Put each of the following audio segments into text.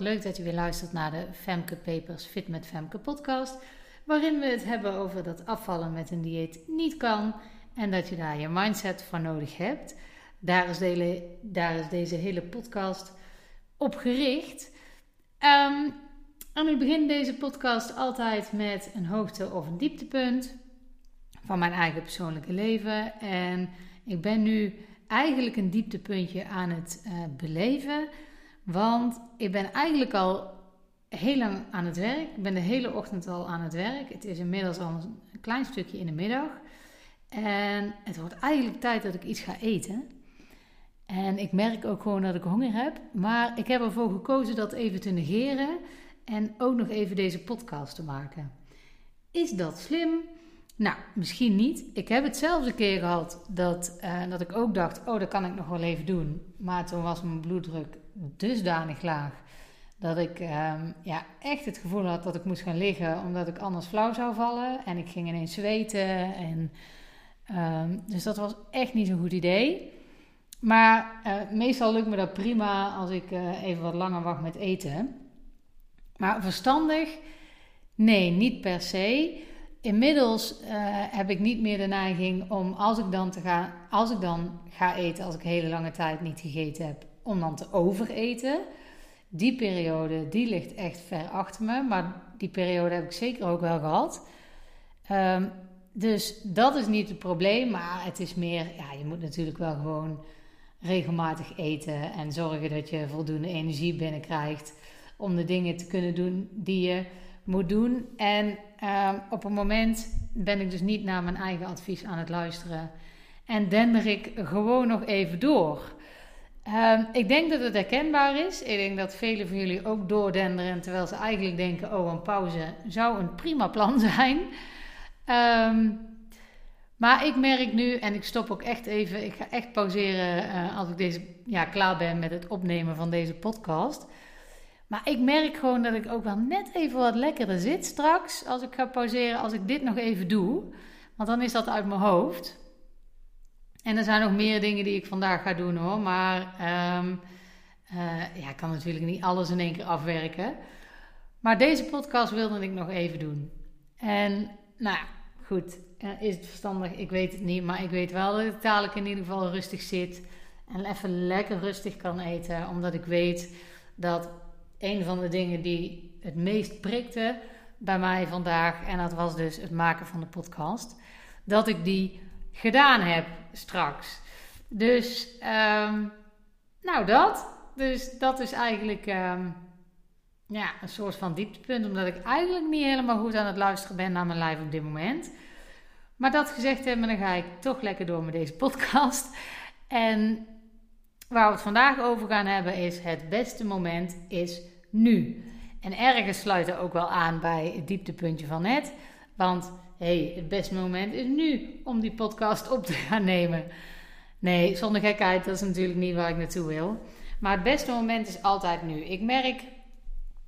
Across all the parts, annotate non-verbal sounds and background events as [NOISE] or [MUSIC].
Leuk dat je weer luistert naar de Femke Papers Fit met Femke podcast. Waarin we het hebben over dat afvallen met een dieet niet kan en dat je daar je mindset voor nodig hebt. Daar is, deze hele podcast op gericht. Um, en ik begin deze podcast altijd met een hoogte- of een dieptepunt van mijn eigen persoonlijke leven. En ik ben nu eigenlijk een dieptepuntje aan het uh, beleven. Want ik ben eigenlijk al heel lang aan het werk. Ik ben de hele ochtend al aan het werk. Het is inmiddels al een klein stukje in de middag. En het wordt eigenlijk tijd dat ik iets ga eten. En ik merk ook gewoon dat ik honger heb. Maar ik heb ervoor gekozen dat even te negeren. En ook nog even deze podcast te maken. Is dat slim? Nou, misschien niet. Ik heb het zelfs een keer gehad dat, uh, dat ik ook dacht: oh, dat kan ik nog wel even doen. Maar toen was mijn bloeddruk dusdanig laag dat ik um, ja, echt het gevoel had dat ik moest gaan liggen omdat ik anders flauw zou vallen. En ik ging ineens zweten. En, um, dus dat was echt niet zo'n goed idee. Maar uh, meestal lukt me dat prima als ik uh, even wat langer wacht met eten. Maar verstandig? Nee, niet per se. Inmiddels uh, heb ik niet meer de neiging om als ik dan te gaan, als ik dan ga eten, als ik hele lange tijd niet gegeten heb, om dan te overeten. Die periode, die ligt echt ver achter me. Maar die periode heb ik zeker ook wel gehad. Um, dus dat is niet het probleem. Maar het is meer, ja, je moet natuurlijk wel gewoon regelmatig eten. En zorgen dat je voldoende energie binnenkrijgt. Om de dingen te kunnen doen die je moet doen. En um, op het moment ben ik dus niet naar mijn eigen advies aan het luisteren. En dender ik gewoon nog even door. Um, ik denk dat het herkenbaar is. Ik denk dat velen van jullie ook doordenderen terwijl ze eigenlijk denken: oh, een pauze zou een prima plan [LAUGHS] zijn. Um, maar ik merk nu, en ik stop ook echt even, ik ga echt pauzeren uh, als ik deze, ja, klaar ben met het opnemen van deze podcast. Maar ik merk gewoon dat ik ook wel net even wat lekkerder zit straks als ik ga pauzeren, als ik dit nog even doe. Want dan is dat uit mijn hoofd. En er zijn nog meer dingen die ik vandaag ga doen hoor. Maar um, uh, ja, ik kan natuurlijk niet alles in één keer afwerken. Maar deze podcast wilde ik nog even doen. En nou ja, goed. Uh, is het verstandig? Ik weet het niet. Maar ik weet wel dat ik dadelijk in ieder geval rustig zit. En even lekker rustig kan eten. Omdat ik weet dat een van de dingen die het meest prikte bij mij vandaag. En dat was dus het maken van de podcast. Dat ik die gedaan heb straks. Dus, um, nou dat. Dus dat is eigenlijk um, ja, een soort van dieptepunt. Omdat ik eigenlijk niet helemaal goed aan het luisteren ben naar mijn live op dit moment. Maar dat gezegd hebben, dan ga ik toch lekker door met deze podcast. En waar we het vandaag over gaan hebben is het beste moment is nu. En ergens sluit er ook wel aan bij het dieptepuntje van net. Want hey, het beste moment is nu om die podcast op te gaan nemen. Nee, zonder gekheid, dat is natuurlijk niet waar ik naartoe wil. Maar het beste moment is altijd nu. Ik merk,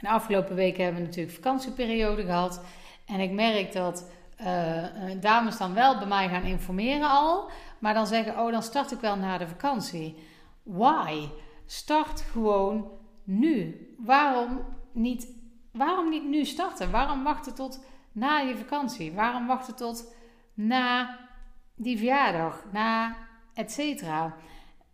de afgelopen weken hebben we natuurlijk vakantieperiode gehad. En ik merk dat uh, dames dan wel bij mij gaan informeren al. Maar dan zeggen, oh dan start ik wel na de vakantie. Why? Start gewoon nu. Waarom niet, waarom niet nu starten? Waarom wachten tot na je vakantie? Waarom wachten tot na die verjaardag, na et cetera?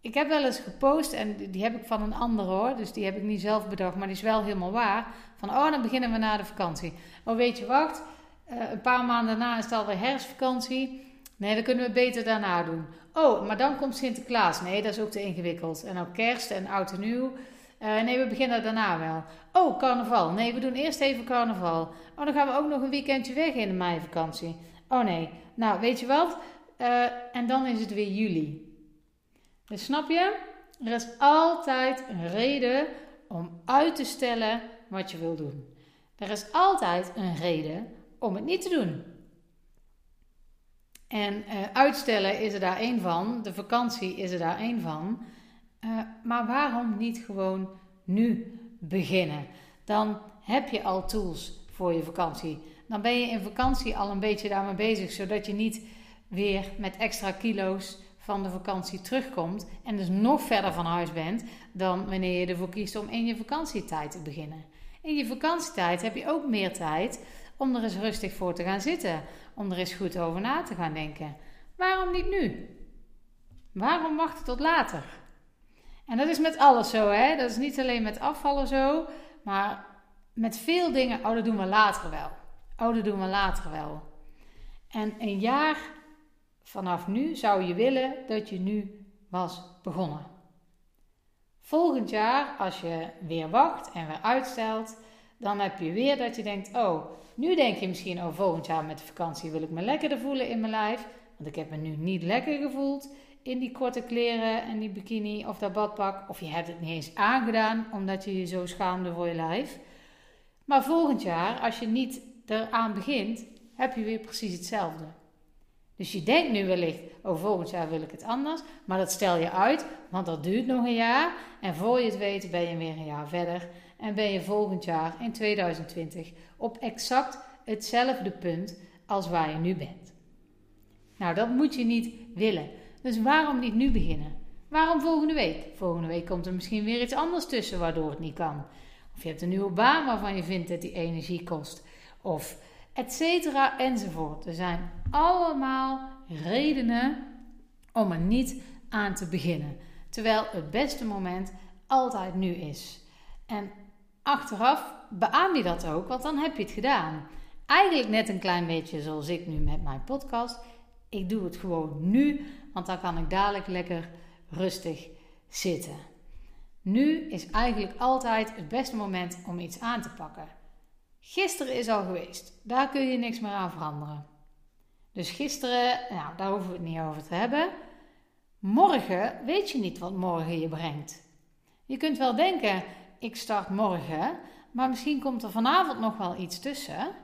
Ik heb wel eens gepost en die heb ik van een ander hoor, dus die heb ik niet zelf bedacht, maar die is wel helemaal waar. Van oh, dan beginnen we na de vakantie. Oh, weet je, wacht, uh, een paar maanden daarna is het alweer herfstvakantie. Nee, dan kunnen we beter daarna doen. Oh, maar dan komt Sinterklaas. Nee, dat is ook te ingewikkeld. En ook kerst en oud en nieuw. Uh, nee, we beginnen daarna wel. Oh, carnaval. Nee, we doen eerst even carnaval. Oh, dan gaan we ook nog een weekendje weg in de meivakantie. Oh nee. Nou, weet je wat? Uh, en dan is het weer juli. Dus snap je? Er is altijd een reden om uit te stellen wat je wil doen. Er is altijd een reden om het niet te doen. En uh, uitstellen is er daar één van. De vakantie is er daar één van. Uh, maar waarom niet gewoon nu beginnen? Dan heb je al tools voor je vakantie. Dan ben je in vakantie al een beetje daarmee bezig, zodat je niet weer met extra kilo's van de vakantie terugkomt en dus nog verder van huis bent dan wanneer je ervoor kiest om in je vakantietijd te beginnen. In je vakantietijd heb je ook meer tijd om er eens rustig voor te gaan zitten, om er eens goed over na te gaan denken. Waarom niet nu? Waarom wachten tot later? En dat is met alles zo, hè? Dat is niet alleen met afvallen zo, maar met veel dingen. Oh, dat doen we later wel. Oh, dat doen we later wel. En een jaar vanaf nu zou je willen dat je nu was begonnen. Volgend jaar, als je weer wacht en weer uitstelt, dan heb je weer dat je denkt: Oh, nu denk je misschien: Oh, volgend jaar met de vakantie wil ik me lekkerder voelen in mijn lijf. Want ik heb me nu niet lekker gevoeld in die korte kleren en die bikini of dat badpak. Of je hebt het niet eens aangedaan omdat je je zo schaamde voor je lijf. Maar volgend jaar, als je niet eraan begint, heb je weer precies hetzelfde. Dus je denkt nu wellicht, oh volgend jaar wil ik het anders. Maar dat stel je uit, want dat duurt nog een jaar. En voor je het weet ben je weer een jaar verder. En ben je volgend jaar in 2020 op exact hetzelfde punt als waar je nu bent. Nou, dat moet je niet willen. Dus waarom niet nu beginnen? Waarom volgende week? Volgende week komt er misschien weer iets anders tussen waardoor het niet kan. Of je hebt een nieuwe baan waarvan je vindt dat die energie kost. Of et cetera enzovoort. Er zijn allemaal redenen om er niet aan te beginnen. Terwijl het beste moment altijd nu is. En achteraf beaam je dat ook, want dan heb je het gedaan. Eigenlijk net een klein beetje zoals ik nu met mijn podcast. Ik doe het gewoon nu, want dan kan ik dadelijk lekker rustig zitten. Nu is eigenlijk altijd het beste moment om iets aan te pakken. Gisteren is al geweest. Daar kun je niks meer aan veranderen. Dus gisteren, nou, daar hoeven we het niet over te hebben. Morgen weet je niet wat morgen je brengt. Je kunt wel denken, ik start morgen, maar misschien komt er vanavond nog wel iets tussen,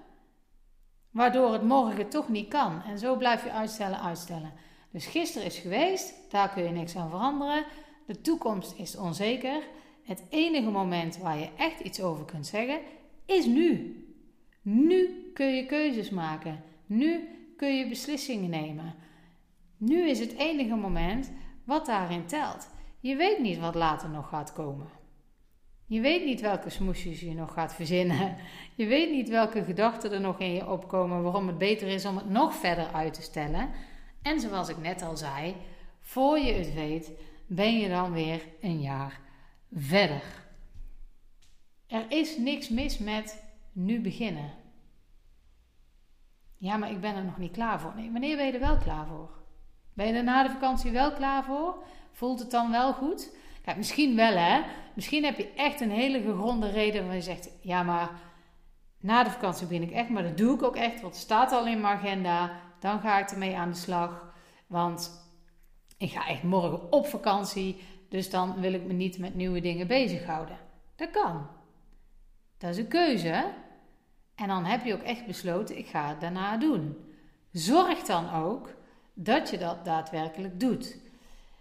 waardoor het morgen toch niet kan. En zo blijf je uitstellen, uitstellen. Dus gisteren is geweest, daar kun je niks aan veranderen. De toekomst is onzeker. Het enige moment waar je echt iets over kunt zeggen is nu. Nu kun je keuzes maken. Nu kun je beslissingen nemen. Nu is het enige moment wat daarin telt. Je weet niet wat later nog gaat komen. Je weet niet welke smoesjes je nog gaat verzinnen. Je weet niet welke gedachten er nog in je opkomen waarom het beter is om het nog verder uit te stellen. En zoals ik net al zei, voor je het weet, ben je dan weer een jaar verder. Er is niks mis met nu beginnen. Ja, maar ik ben er nog niet klaar voor. Nee, wanneer ben je er wel klaar voor? Ben je er na de vakantie wel klaar voor? Voelt het dan wel goed? Misschien wel hè. Misschien heb je echt een hele gegronde reden waar je zegt: ja, maar na de vakantie begin ik echt, maar dat doe ik ook echt, want het staat al in mijn agenda. Dan ga ik ermee aan de slag. Want ik ga echt morgen op vakantie, dus dan wil ik me niet met nieuwe dingen bezighouden. Dat kan. Dat is een keuze. En dan heb je ook echt besloten, ik ga het daarna doen. Zorg dan ook dat je dat daadwerkelijk doet.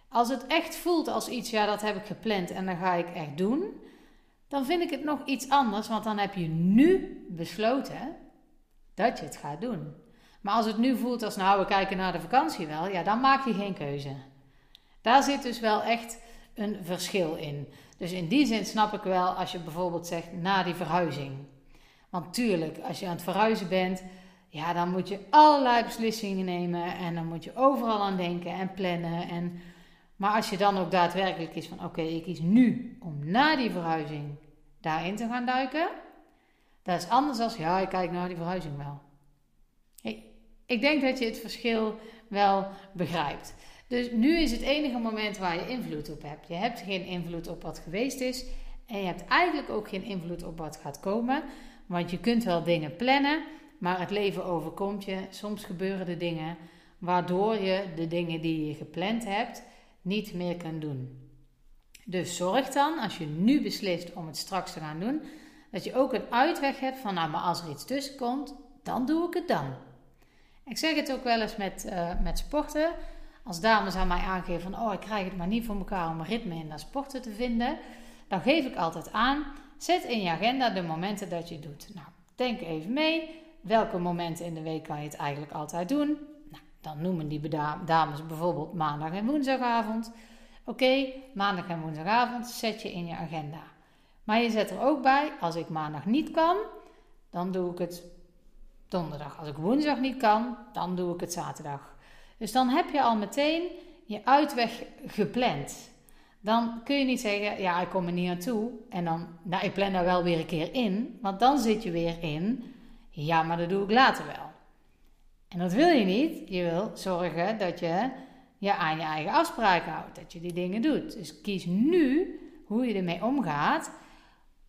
Als het echt voelt als iets, ja, dat heb ik gepland en dan ga ik echt doen, dan vind ik het nog iets anders, want dan heb je nu besloten dat je het gaat doen. Maar als het nu voelt als, nou, we kijken naar de vakantie wel, ja, dan maak je geen keuze. Daar zit dus wel echt een verschil in. Dus in die zin snap ik wel als je bijvoorbeeld zegt na die verhuizing. Want tuurlijk, als je aan het verhuizen bent, ja, dan moet je allerlei beslissingen nemen en dan moet je overal aan denken en plannen. En, maar als je dan ook daadwerkelijk is van oké, ik kies nu om na die verhuizing daarin te gaan duiken, dat is anders als ja, ik kijk naar die verhuizing wel. Hey, ik denk dat je het verschil wel begrijpt. Dus nu is het enige moment waar je invloed op hebt. Je hebt geen invloed op wat geweest is. En je hebt eigenlijk ook geen invloed op wat gaat komen. Want je kunt wel dingen plannen, maar het leven overkomt je. Soms gebeuren er dingen waardoor je de dingen die je gepland hebt niet meer kunt doen. Dus zorg dan, als je nu beslist om het straks te gaan doen, dat je ook een uitweg hebt van, nou, maar als er iets tussen komt, dan doe ik het dan. Ik zeg het ook wel eens met, uh, met sporten. Als dames aan mij aangeven van, oh, ik krijg het maar niet voor elkaar om een ritme in dat sporten te vinden, dan geef ik altijd aan, zet in je agenda de momenten dat je doet. Nou, denk even mee, welke momenten in de week kan je het eigenlijk altijd doen? Dan noemen die dames bijvoorbeeld maandag en woensdagavond. Oké, maandag en woensdagavond zet je in je agenda. Maar je zet er ook bij, als ik maandag niet kan, dan doe ik het donderdag. Als ik woensdag niet kan, dan doe ik het zaterdag. Dus dan heb je al meteen je uitweg gepland. Dan kun je niet zeggen, ja, ik kom er niet naartoe. En dan, nou, ik plan daar wel weer een keer in. Want dan zit je weer in, ja, maar dat doe ik later wel. En dat wil je niet. Je wil zorgen dat je je aan je eigen afspraken houdt. Dat je die dingen doet. Dus kies nu hoe je ermee omgaat.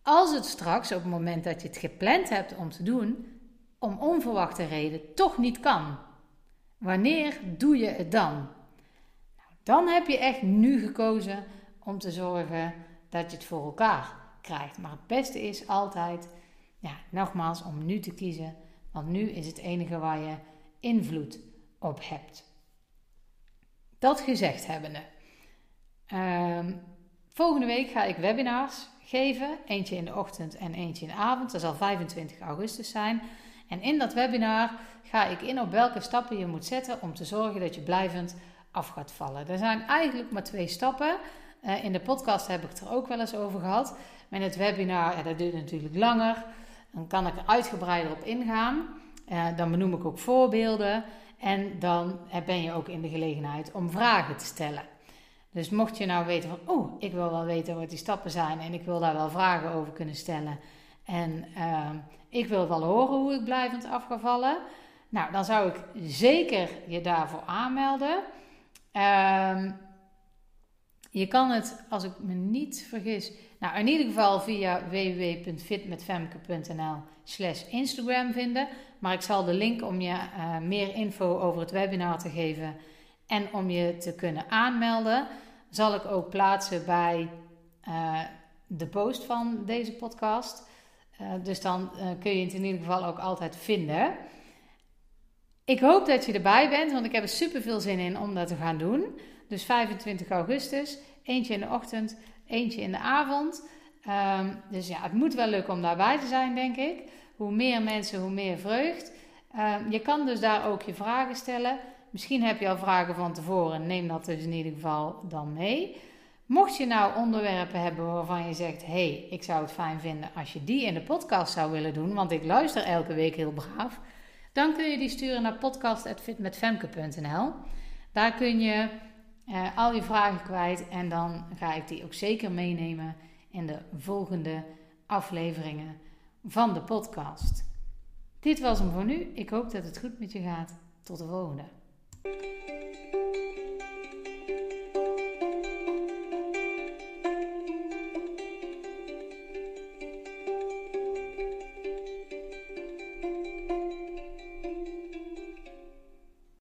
Als het straks, op het moment dat je het gepland hebt om te doen, om onverwachte reden toch niet kan. Wanneer doe je het dan? Nou, dan heb je echt nu gekozen om te zorgen dat je het voor elkaar krijgt. Maar het beste is altijd, ja, nogmaals, om nu te kiezen. Want nu is het enige waar je invloed op hebt. Dat gezegd hebbende. Uh, volgende week ga ik webinars geven. Eentje in de ochtend en eentje in de avond. Dat zal 25 augustus zijn. En in dat webinar ga ik in op welke stappen je moet zetten om te zorgen dat je blijvend af gaat vallen. Er zijn eigenlijk maar twee stappen. Uh, in de podcast heb ik het er ook wel eens over gehad. Maar in het webinar, ja, dat duurt natuurlijk langer. Dan kan ik er uitgebreider op ingaan. Uh, dan benoem ik ook voorbeelden. En dan ben je ook in de gelegenheid om vragen te stellen. Dus mocht je nou weten van, oh, ik wil wel weten wat die stappen zijn en ik wil daar wel vragen over kunnen stellen. En uh, ik wil wel horen hoe ik blijvend af ga vallen. Nou, dan zou ik zeker je daarvoor aanmelden. Uh, je kan het, als ik me niet vergis, nou in ieder geval via www.fitmetfemke.nl slash Instagram vinden. Maar ik zal de link om je uh, meer info over het webinar te geven en om je te kunnen aanmelden, zal ik ook plaatsen bij uh, de post van deze podcast. Uh, dus dan kun je het in ieder geval ook altijd vinden. Ik hoop dat je erbij bent, want ik heb er super veel zin in om dat te gaan doen. Dus 25 augustus, eentje in de ochtend, eentje in de avond. Um, dus ja, het moet wel lukken om daarbij te zijn, denk ik. Hoe meer mensen, hoe meer vreugd. Um, je kan dus daar ook je vragen stellen. Misschien heb je al vragen van tevoren. Neem dat dus in ieder geval dan mee. Mocht je nou onderwerpen hebben waarvan je zegt: hé, hey, ik zou het fijn vinden als je die in de podcast zou willen doen, want ik luister elke week heel braaf, dan kun je die sturen naar podcast.fitmetfemke.nl. Daar kun je uh, al je vragen kwijt en dan ga ik die ook zeker meenemen in de volgende afleveringen van de podcast. Dit was hem voor nu. Ik hoop dat het goed met je gaat. Tot de volgende.